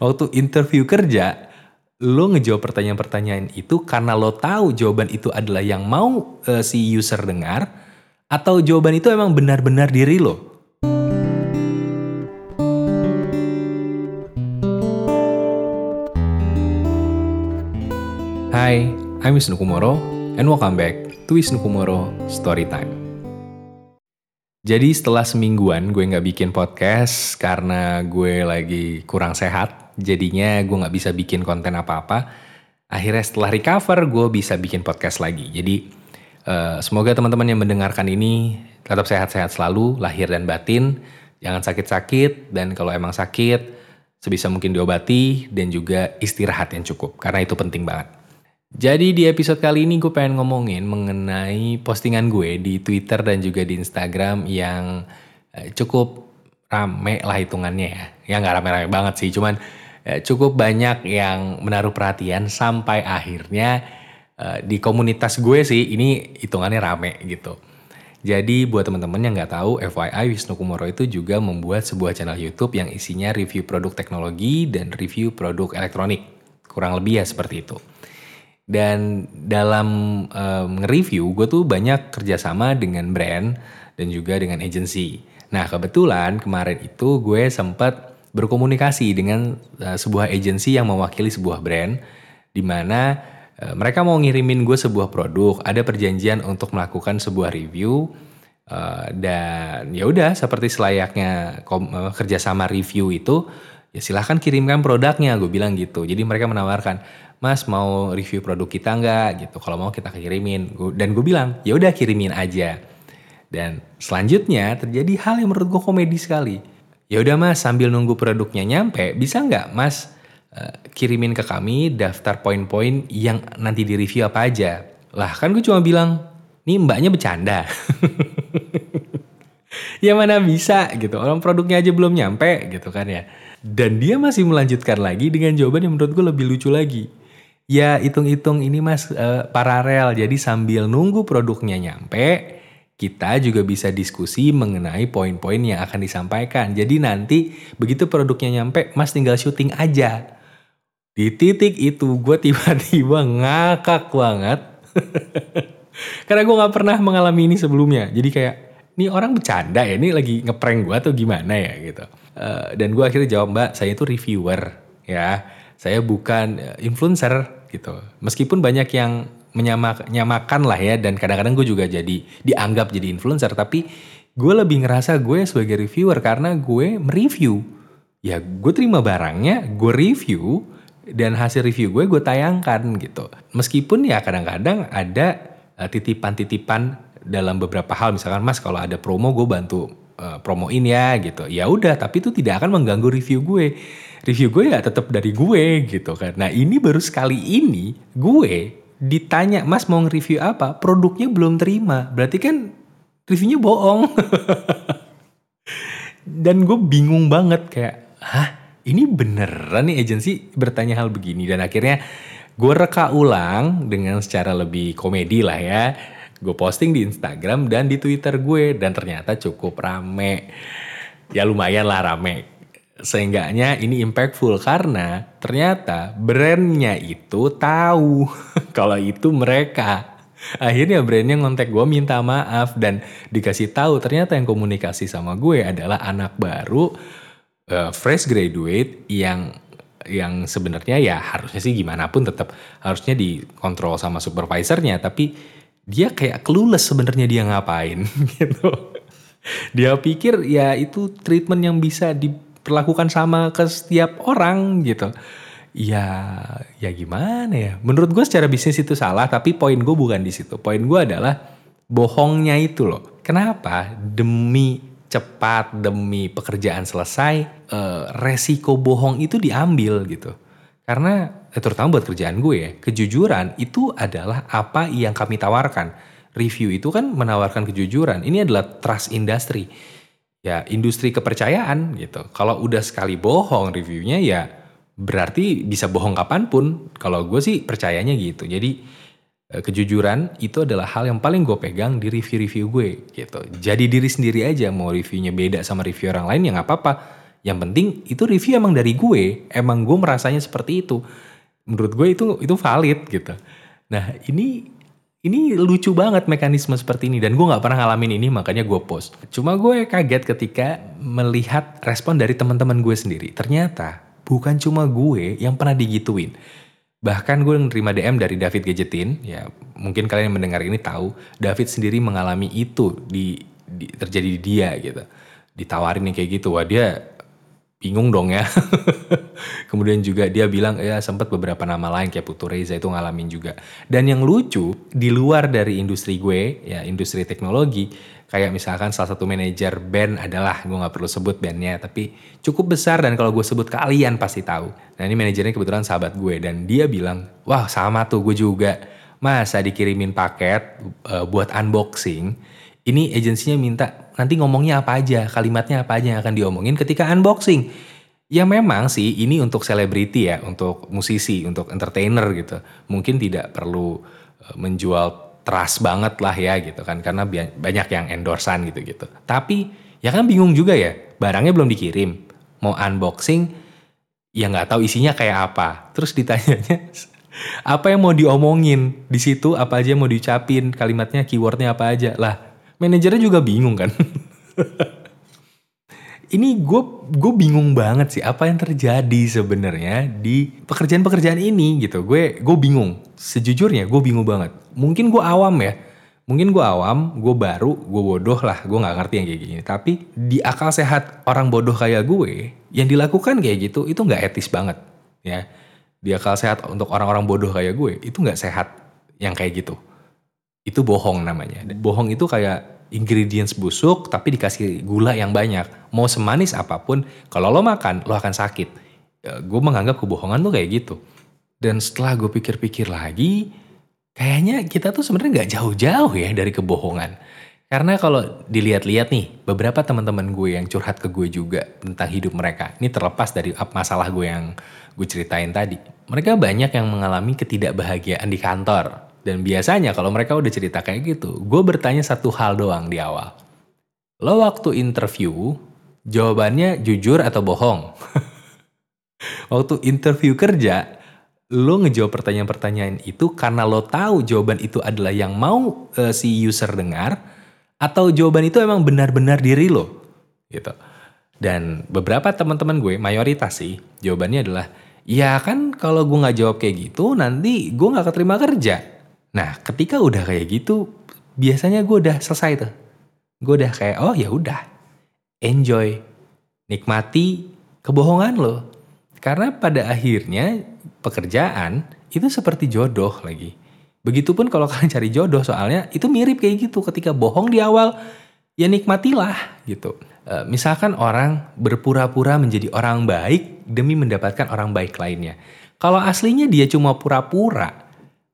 Waktu interview kerja, lo ngejawab pertanyaan-pertanyaan itu karena lo tahu jawaban itu adalah yang mau uh, si user dengar, atau jawaban itu emang benar-benar diri lo? Hai, I'm Wisnu Kumoro, and welcome back to Wisnu Kumoro Storytime. Jadi setelah semingguan gue nggak bikin podcast karena gue lagi kurang sehat, jadinya gue nggak bisa bikin konten apa-apa. Akhirnya setelah recover gue bisa bikin podcast lagi. Jadi uh, semoga teman-teman yang mendengarkan ini tetap sehat-sehat selalu, lahir dan batin. Jangan sakit-sakit dan kalau emang sakit sebisa mungkin diobati dan juga istirahat yang cukup karena itu penting banget. Jadi di episode kali ini gue pengen ngomongin mengenai postingan gue di Twitter dan juga di Instagram yang eh, cukup rame lah hitungannya ya. Ya nggak rame-rame banget sih, cuman Eh, cukup banyak yang menaruh perhatian sampai akhirnya uh, di komunitas gue sih ini hitungannya rame gitu. Jadi buat teman-teman yang nggak tahu, FYI Wisnu Kumoro itu juga membuat sebuah channel YouTube yang isinya review produk teknologi dan review produk elektronik. Kurang lebih ya seperti itu. Dan dalam um, nge-review, gue tuh banyak kerjasama dengan brand dan juga dengan agency. Nah kebetulan kemarin itu gue sempat berkomunikasi dengan uh, sebuah agensi yang mewakili sebuah brand di mana uh, mereka mau ngirimin gue sebuah produk, ada perjanjian untuk melakukan sebuah review uh, dan ya udah seperti selayaknya kom, uh, kerjasama review itu ya silahkan kirimkan produknya gue bilang gitu jadi mereka menawarkan mas mau review produk kita nggak gitu kalau mau kita kirimin dan gue bilang ya udah kirimin aja dan selanjutnya terjadi hal yang menurut gue komedi sekali Ya udah mas, sambil nunggu produknya nyampe, bisa nggak mas uh, kirimin ke kami daftar poin-poin yang nanti di review apa aja? Lah kan gue cuma bilang, nih mbaknya bercanda. ya mana bisa gitu, orang produknya aja belum nyampe gitu kan ya. Dan dia masih melanjutkan lagi dengan jawaban yang menurut gue lebih lucu lagi. Ya hitung-hitung ini mas uh, paralel, jadi sambil nunggu produknya nyampe, kita juga bisa diskusi mengenai poin-poin yang akan disampaikan. Jadi nanti begitu produknya nyampe, Mas tinggal syuting aja. Di titik itu gue tiba-tiba ngakak banget. Karena gue gak pernah mengalami ini sebelumnya. Jadi kayak, ini orang bercanda ya, ini lagi ngeprank gue atau gimana ya gitu. Uh, dan gue akhirnya jawab, mbak saya itu reviewer ya. Saya bukan eh, influencer gitu. Meskipun banyak yang menyamakan lah ya dan kadang-kadang gue juga jadi dianggap jadi influencer tapi gue lebih ngerasa gue sebagai reviewer karena gue mereview. Ya gue terima barangnya gue review dan hasil review gue gue tayangkan gitu. Meskipun ya kadang-kadang ada uh, titipan-titipan dalam beberapa hal. Misalkan mas kalau ada promo gue bantu uh, promoin ya gitu. Ya udah tapi itu tidak akan mengganggu review gue review gue ya tetap dari gue gitu kan. Nah ini baru sekali ini gue ditanya mas mau nge-review apa? Produknya belum terima. Berarti kan reviewnya bohong. Dan gue bingung banget kayak hah? Ini beneran nih agensi bertanya hal begini? Dan akhirnya gue reka ulang dengan secara lebih komedi lah ya. Gue posting di Instagram dan di Twitter gue dan ternyata cukup rame. Ya lumayan lah rame seenggaknya ini impactful karena ternyata brandnya itu tahu kalau itu mereka. Akhirnya brandnya ngontek gue minta maaf dan dikasih tahu ternyata yang komunikasi sama gue adalah anak baru uh, fresh graduate yang yang sebenarnya ya harusnya sih gimana pun tetap harusnya dikontrol sama supervisornya tapi dia kayak clueless sebenarnya dia ngapain gitu. Dia pikir ya itu treatment yang bisa di diperlakukan sama ke setiap orang gitu. Ya, ya gimana ya? Menurut gue secara bisnis itu salah, tapi poin gue bukan di situ. Poin gue adalah bohongnya itu loh. Kenapa? Demi cepat, demi pekerjaan selesai, eh, resiko bohong itu diambil gitu. Karena eh, terutama buat kerjaan gue ya, kejujuran itu adalah apa yang kami tawarkan. Review itu kan menawarkan kejujuran. Ini adalah trust industry ya industri kepercayaan gitu. Kalau udah sekali bohong reviewnya ya berarti bisa bohong kapan pun. Kalau gue sih percayanya gitu. Jadi eh, kejujuran itu adalah hal yang paling gue pegang di review-review gue gitu. Jadi diri sendiri aja mau reviewnya beda sama review orang lain ya nggak apa-apa. Yang penting itu review emang dari gue, emang gue merasanya seperti itu. Menurut gue itu itu valid gitu. Nah ini ini lucu banget mekanisme seperti ini dan gue nggak pernah ngalamin ini makanya gue post. Cuma gue kaget ketika melihat respon dari teman-teman gue sendiri. Ternyata bukan cuma gue yang pernah digituin. Bahkan gue nerima DM dari David Gadgetin, ya mungkin kalian yang mendengar ini tahu, David sendiri mengalami itu di, di terjadi di dia gitu. Ditawarin yang kayak gitu, wah dia bingung dong ya. Kemudian juga dia bilang ya sempat beberapa nama lain kayak Putu Reza itu ngalamin juga. Dan yang lucu di luar dari industri gue ya industri teknologi kayak misalkan salah satu manajer band adalah gue nggak perlu sebut bandnya tapi cukup besar dan kalau gue sebut kalian pasti tahu. Nah ini manajernya kebetulan sahabat gue dan dia bilang wah sama tuh gue juga masa dikirimin paket uh, buat unboxing ini agensinya minta nanti ngomongnya apa aja, kalimatnya apa aja yang akan diomongin ketika unboxing. Ya memang sih ini untuk selebriti ya, untuk musisi, untuk entertainer gitu. Mungkin tidak perlu eh, menjual trust banget lah ya gitu kan, karena banyak yang endorsan gitu-gitu. Tapi ya kan bingung juga ya, barangnya belum dikirim, mau unboxing, ya nggak tahu isinya kayak apa. Terus ditanyanya apa yang mau diomongin di situ, apa aja yang mau diucapin, kalimatnya, keywordnya apa aja lah manajernya juga bingung kan. ini gue gue bingung banget sih apa yang terjadi sebenarnya di pekerjaan-pekerjaan ini gitu. Gue gue bingung. Sejujurnya gue bingung banget. Mungkin gue awam ya. Mungkin gue awam, gue baru, gue bodoh lah, gue nggak ngerti yang kayak gini. Tapi di akal sehat orang bodoh kayak gue, yang dilakukan kayak gitu itu nggak etis banget, ya. Di akal sehat untuk orang-orang bodoh kayak gue itu nggak sehat yang kayak gitu itu bohong namanya. Bohong itu kayak ingredients busuk tapi dikasih gula yang banyak. Mau semanis apa pun, kalau lo makan, lo akan sakit. Ya, gue menganggap kebohongan tuh kayak gitu. Dan setelah gue pikir-pikir lagi, kayaknya kita tuh sebenarnya nggak jauh-jauh ya dari kebohongan. Karena kalau dilihat-lihat nih, beberapa teman-teman gue yang curhat ke gue juga tentang hidup mereka. Ini terlepas dari masalah gue yang gue ceritain tadi. Mereka banyak yang mengalami ketidakbahagiaan di kantor dan biasanya kalau mereka udah cerita kayak gitu, gue bertanya satu hal doang di awal. Lo waktu interview, jawabannya jujur atau bohong? waktu interview kerja, lo ngejawab pertanyaan-pertanyaan itu karena lo tahu jawaban itu adalah yang mau uh, si user dengar, atau jawaban itu emang benar-benar diri lo? Gitu. Dan beberapa teman-teman gue, mayoritas sih, jawabannya adalah, ya kan kalau gue nggak jawab kayak gitu, nanti gue nggak keterima kerja Nah, ketika udah kayak gitu, biasanya gue udah selesai tuh. Gue udah kayak, oh ya udah, enjoy, nikmati kebohongan lo. Karena pada akhirnya pekerjaan itu seperti jodoh lagi. Begitupun kalau kalian cari jodoh soalnya itu mirip kayak gitu. Ketika bohong di awal, ya nikmatilah gitu. E, misalkan orang berpura-pura menjadi orang baik demi mendapatkan orang baik lainnya. Kalau aslinya dia cuma pura-pura,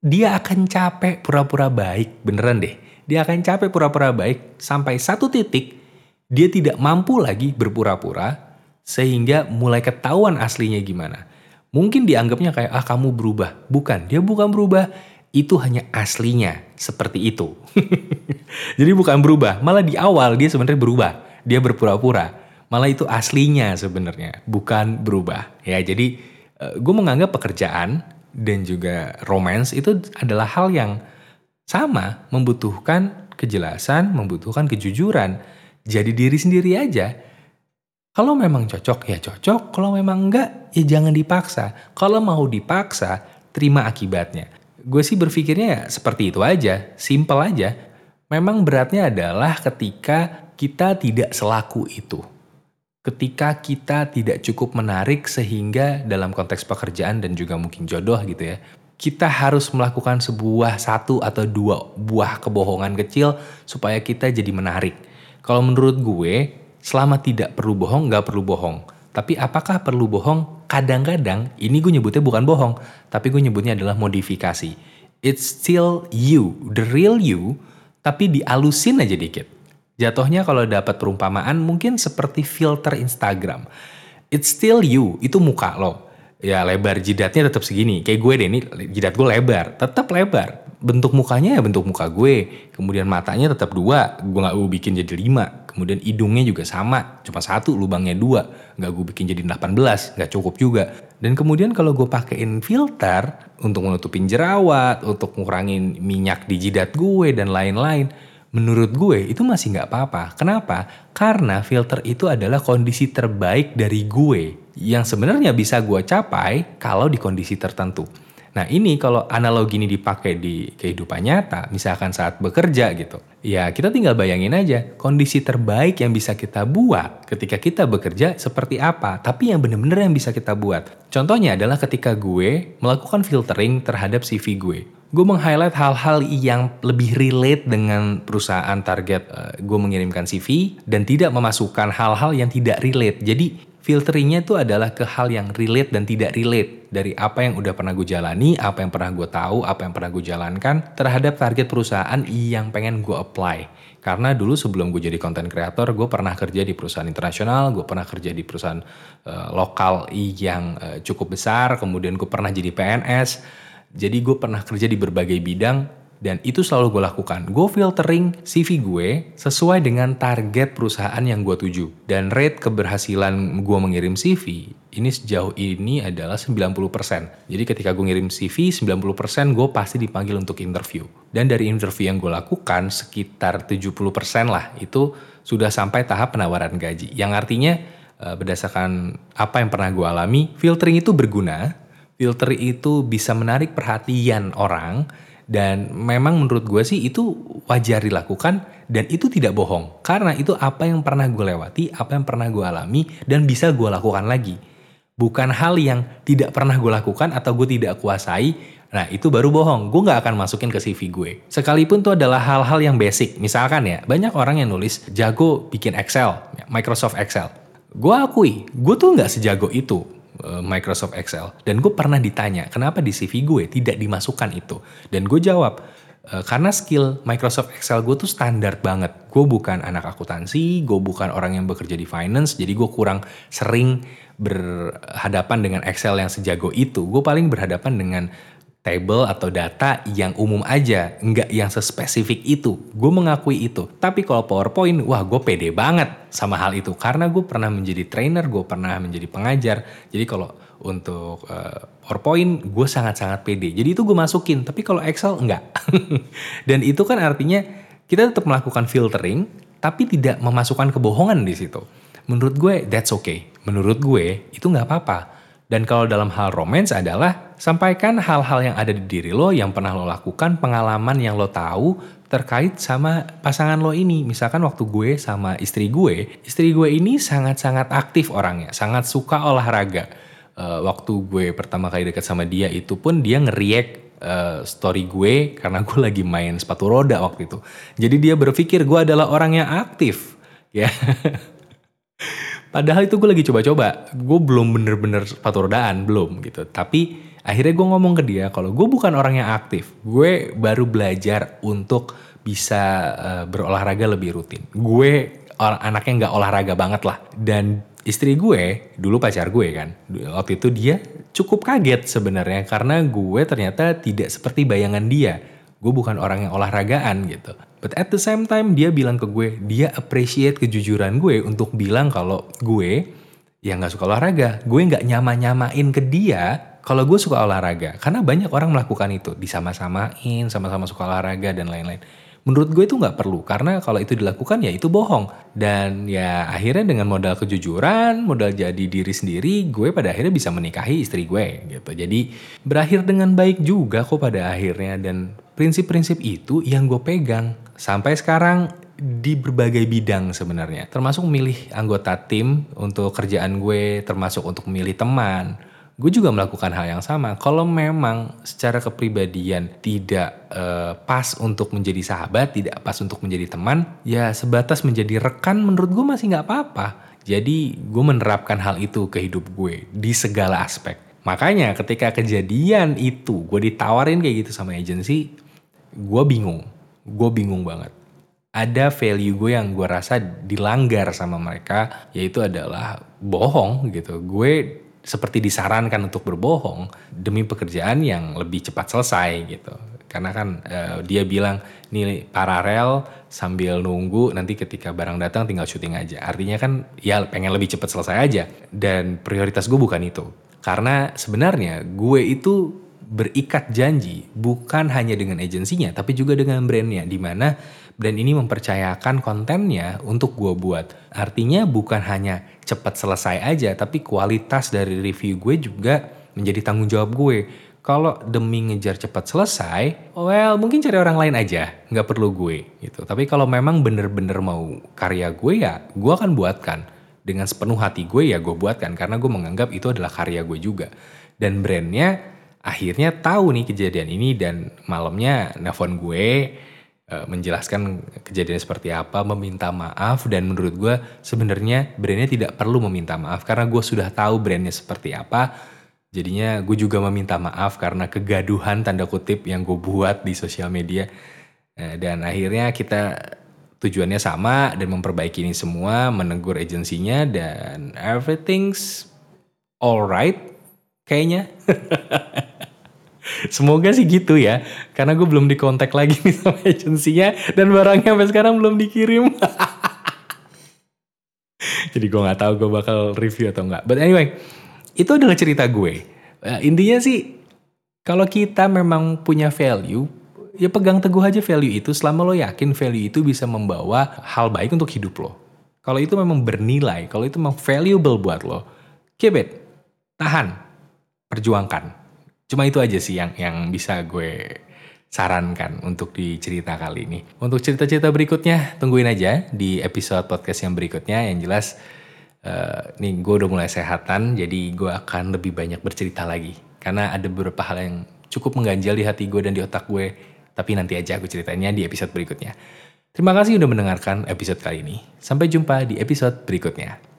dia akan capek pura-pura baik, beneran deh. Dia akan capek pura-pura baik sampai satu titik dia tidak mampu lagi berpura-pura sehingga mulai ketahuan aslinya gimana. Mungkin dianggapnya kayak ah kamu berubah. Bukan, dia bukan berubah. Itu hanya aslinya seperti itu. Jadi bukan berubah, malah di awal dia sebenarnya berubah. Dia berpura-pura. Malah itu aslinya sebenarnya, bukan berubah. Ya, jadi eh, gue menganggap pekerjaan dan juga romance itu adalah hal yang sama, membutuhkan kejelasan, membutuhkan kejujuran. Jadi diri sendiri aja. Kalau memang cocok ya cocok, kalau memang enggak ya jangan dipaksa. Kalau mau dipaksa, terima akibatnya. Gue sih berpikirnya ya seperti itu aja, simple aja. Memang beratnya adalah ketika kita tidak selaku itu ketika kita tidak cukup menarik sehingga dalam konteks pekerjaan dan juga mungkin jodoh gitu ya, kita harus melakukan sebuah satu atau dua buah kebohongan kecil supaya kita jadi menarik. Kalau menurut gue, selama tidak perlu bohong, nggak perlu bohong. Tapi apakah perlu bohong? Kadang-kadang, ini gue nyebutnya bukan bohong, tapi gue nyebutnya adalah modifikasi. It's still you, the real you, tapi dialusin aja dikit. Jatuhnya kalau dapat perumpamaan mungkin seperti filter Instagram. It's still you, itu muka lo. Ya lebar jidatnya tetap segini. Kayak gue deh, ini jidat gue lebar, tetap lebar. bentuk mukanya ya bentuk muka gue. Kemudian matanya tetap dua, gue gak gue bikin jadi lima. Kemudian hidungnya juga sama, cuma satu lubangnya dua. Gak gue bikin jadi 18, gak cukup juga. Dan kemudian kalau gue pakein filter untuk menutupin jerawat, untuk ngurangin minyak di jidat gue dan lain-lain, menurut gue itu masih gak apa-apa. Kenapa? Karena filter itu adalah kondisi terbaik dari gue yang sebenarnya bisa gue capai kalau di kondisi tertentu. Nah ini kalau analogi ini dipakai di kehidupan nyata, misalkan saat bekerja gitu. Ya kita tinggal bayangin aja kondisi terbaik yang bisa kita buat ketika kita bekerja seperti apa. Tapi yang bener-bener yang bisa kita buat. Contohnya adalah ketika gue melakukan filtering terhadap CV gue. Gue meng-highlight hal-hal yang lebih relate dengan perusahaan target uh, gue mengirimkan CV dan tidak memasukkan hal-hal yang tidak relate. Jadi filteringnya itu adalah ke hal yang relate dan tidak relate dari apa yang udah pernah gue jalani, apa yang pernah gue tahu, apa yang pernah gue jalankan terhadap target perusahaan yang pengen gue apply. Karena dulu sebelum gue jadi content creator, gue pernah kerja di perusahaan internasional, gue pernah kerja di perusahaan uh, lokal yang uh, cukup besar, kemudian gue pernah jadi PNS. Jadi gue pernah kerja di berbagai bidang dan itu selalu gue lakukan. Gue filtering CV gue sesuai dengan target perusahaan yang gue tuju. Dan rate keberhasilan gue mengirim CV ini sejauh ini adalah 90%. Jadi ketika gue ngirim CV, 90% gue pasti dipanggil untuk interview. Dan dari interview yang gue lakukan, sekitar 70% lah itu sudah sampai tahap penawaran gaji. Yang artinya eh, berdasarkan apa yang pernah gue alami, filtering itu berguna. Filter itu bisa menarik perhatian orang dan memang menurut gue sih itu wajar dilakukan dan itu tidak bohong. Karena itu apa yang pernah gue lewati, apa yang pernah gue alami dan bisa gue lakukan lagi. Bukan hal yang tidak pernah gue lakukan atau gue tidak kuasai, nah itu baru bohong. Gue gak akan masukin ke CV gue. Sekalipun itu adalah hal-hal yang basic. Misalkan ya, banyak orang yang nulis jago bikin Excel, Microsoft Excel. Gue akui, gue tuh gak sejago itu Eh, Microsoft Excel. Dan gue pernah ditanya kenapa di CV gue tidak dimasukkan itu? Dan gue jawab e, karena skill Microsoft Excel gue tuh standar banget. Gue bukan anak akuntansi gue bukan orang yang bekerja di finance jadi gue kurang sering berhadapan dengan Excel yang sejago itu. Gue paling berhadapan dengan table atau data yang umum aja, nggak yang sespesifik itu. Gue mengakui itu. Tapi kalau PowerPoint, wah gue pede banget sama hal itu. Karena gue pernah menjadi trainer, gue pernah menjadi pengajar. Jadi kalau untuk uh, PowerPoint, gue sangat-sangat pede. Jadi itu gue masukin. Tapi kalau Excel, enggak. Dan itu kan artinya kita tetap melakukan filtering, tapi tidak memasukkan kebohongan di situ. Menurut gue, that's okay. Menurut gue, itu nggak apa-apa dan kalau dalam hal romance adalah sampaikan hal-hal yang ada di diri lo yang pernah lo lakukan, pengalaman yang lo tahu terkait sama pasangan lo ini. Misalkan waktu gue sama istri gue, istri gue ini sangat-sangat aktif orangnya, sangat suka olahraga. Uh, waktu gue pertama kali dekat sama dia itu pun dia ngeriak uh, story gue karena gue lagi main sepatu roda waktu itu. Jadi dia berpikir gue adalah orang yang aktif, ya. Padahal itu gue lagi coba-coba, gue belum bener-bener sepatu rodaan, belum gitu. Tapi akhirnya gue ngomong ke dia kalau gue bukan orang yang aktif, gue baru belajar untuk bisa uh, berolahraga lebih rutin. Gue anaknya nggak olahraga banget lah. Dan istri gue, dulu pacar gue kan, waktu itu dia cukup kaget sebenarnya karena gue ternyata tidak seperti bayangan dia gue bukan orang yang olahragaan gitu. But at the same time dia bilang ke gue, dia appreciate kejujuran gue untuk bilang kalau gue yang gak suka olahraga. Gue gak nyama-nyamain ke dia kalau gue suka olahraga. Karena banyak orang melakukan itu, disama-samain, sama-sama suka olahraga dan lain-lain. Menurut gue itu nggak perlu. Karena kalau itu dilakukan ya itu bohong. Dan ya akhirnya dengan modal kejujuran, modal jadi diri sendiri, gue pada akhirnya bisa menikahi istri gue gitu. Jadi berakhir dengan baik juga kok pada akhirnya. Dan prinsip-prinsip itu yang gue pegang sampai sekarang di berbagai bidang sebenarnya. Termasuk milih anggota tim untuk kerjaan gue termasuk untuk memilih teman gue juga melakukan hal yang sama. Kalau memang secara kepribadian tidak uh, pas untuk menjadi sahabat tidak pas untuk menjadi teman ya sebatas menjadi rekan menurut gue masih nggak apa-apa. Jadi gue menerapkan hal itu ke hidup gue di segala aspek. Makanya ketika kejadian itu gue ditawarin kayak gitu sama agensi gue bingung. Gue bingung banget. Ada value gue yang gue rasa dilanggar sama mereka yaitu adalah bohong gitu. Gue seperti disarankan untuk berbohong demi pekerjaan yang lebih cepat selesai gitu Karena kan uh, dia bilang nih paralel sambil nunggu nanti ketika barang datang tinggal syuting aja. Artinya kan ya pengen lebih cepat selesai aja. Dan prioritas gue bukan itu. Karena sebenarnya gue itu berikat janji bukan hanya dengan agensinya tapi juga dengan brandnya di mana brand ini mempercayakan kontennya untuk gue buat. Artinya bukan hanya cepat selesai aja tapi kualitas dari review gue juga menjadi tanggung jawab gue. Kalau demi ngejar cepat selesai, well mungkin cari orang lain aja, nggak perlu gue gitu. Tapi kalau memang bener-bener mau karya gue ya, gue akan buatkan. Dengan sepenuh hati gue ya gue buatkan. Karena gue menganggap itu adalah karya gue juga. Dan brandnya akhirnya tahu nih kejadian ini dan malamnya nelfon gue uh, menjelaskan kejadian seperti apa, meminta maaf dan menurut gue sebenarnya brandnya tidak perlu meminta maaf karena gue sudah tahu brandnya seperti apa. Jadinya gue juga meminta maaf karena kegaduhan tanda kutip yang gue buat di sosial media. Uh, dan akhirnya kita tujuannya sama dan memperbaiki ini semua, menegur agensinya dan everything's alright kayaknya. Semoga sih gitu ya. Karena gue belum dikontak lagi nih sama agensinya. Dan barangnya sampai sekarang belum dikirim. Jadi gue gak tahu gue bakal review atau enggak. But anyway, itu adalah cerita gue. Uh, intinya sih, kalau kita memang punya value, ya pegang teguh aja value itu selama lo yakin value itu bisa membawa hal baik untuk hidup lo. Kalau itu memang bernilai, kalau itu memang valuable buat lo, keep it, tahan, perjuangkan. Cuma itu aja sih yang yang bisa gue sarankan untuk di cerita kali ini. Untuk cerita-cerita berikutnya tungguin aja di episode podcast yang berikutnya yang jelas uh, nih gue udah mulai sehatan jadi gue akan lebih banyak bercerita lagi karena ada beberapa hal yang cukup mengganjal di hati gue dan di otak gue tapi nanti aja aku ceritainnya di episode berikutnya. Terima kasih udah mendengarkan episode kali ini. Sampai jumpa di episode berikutnya.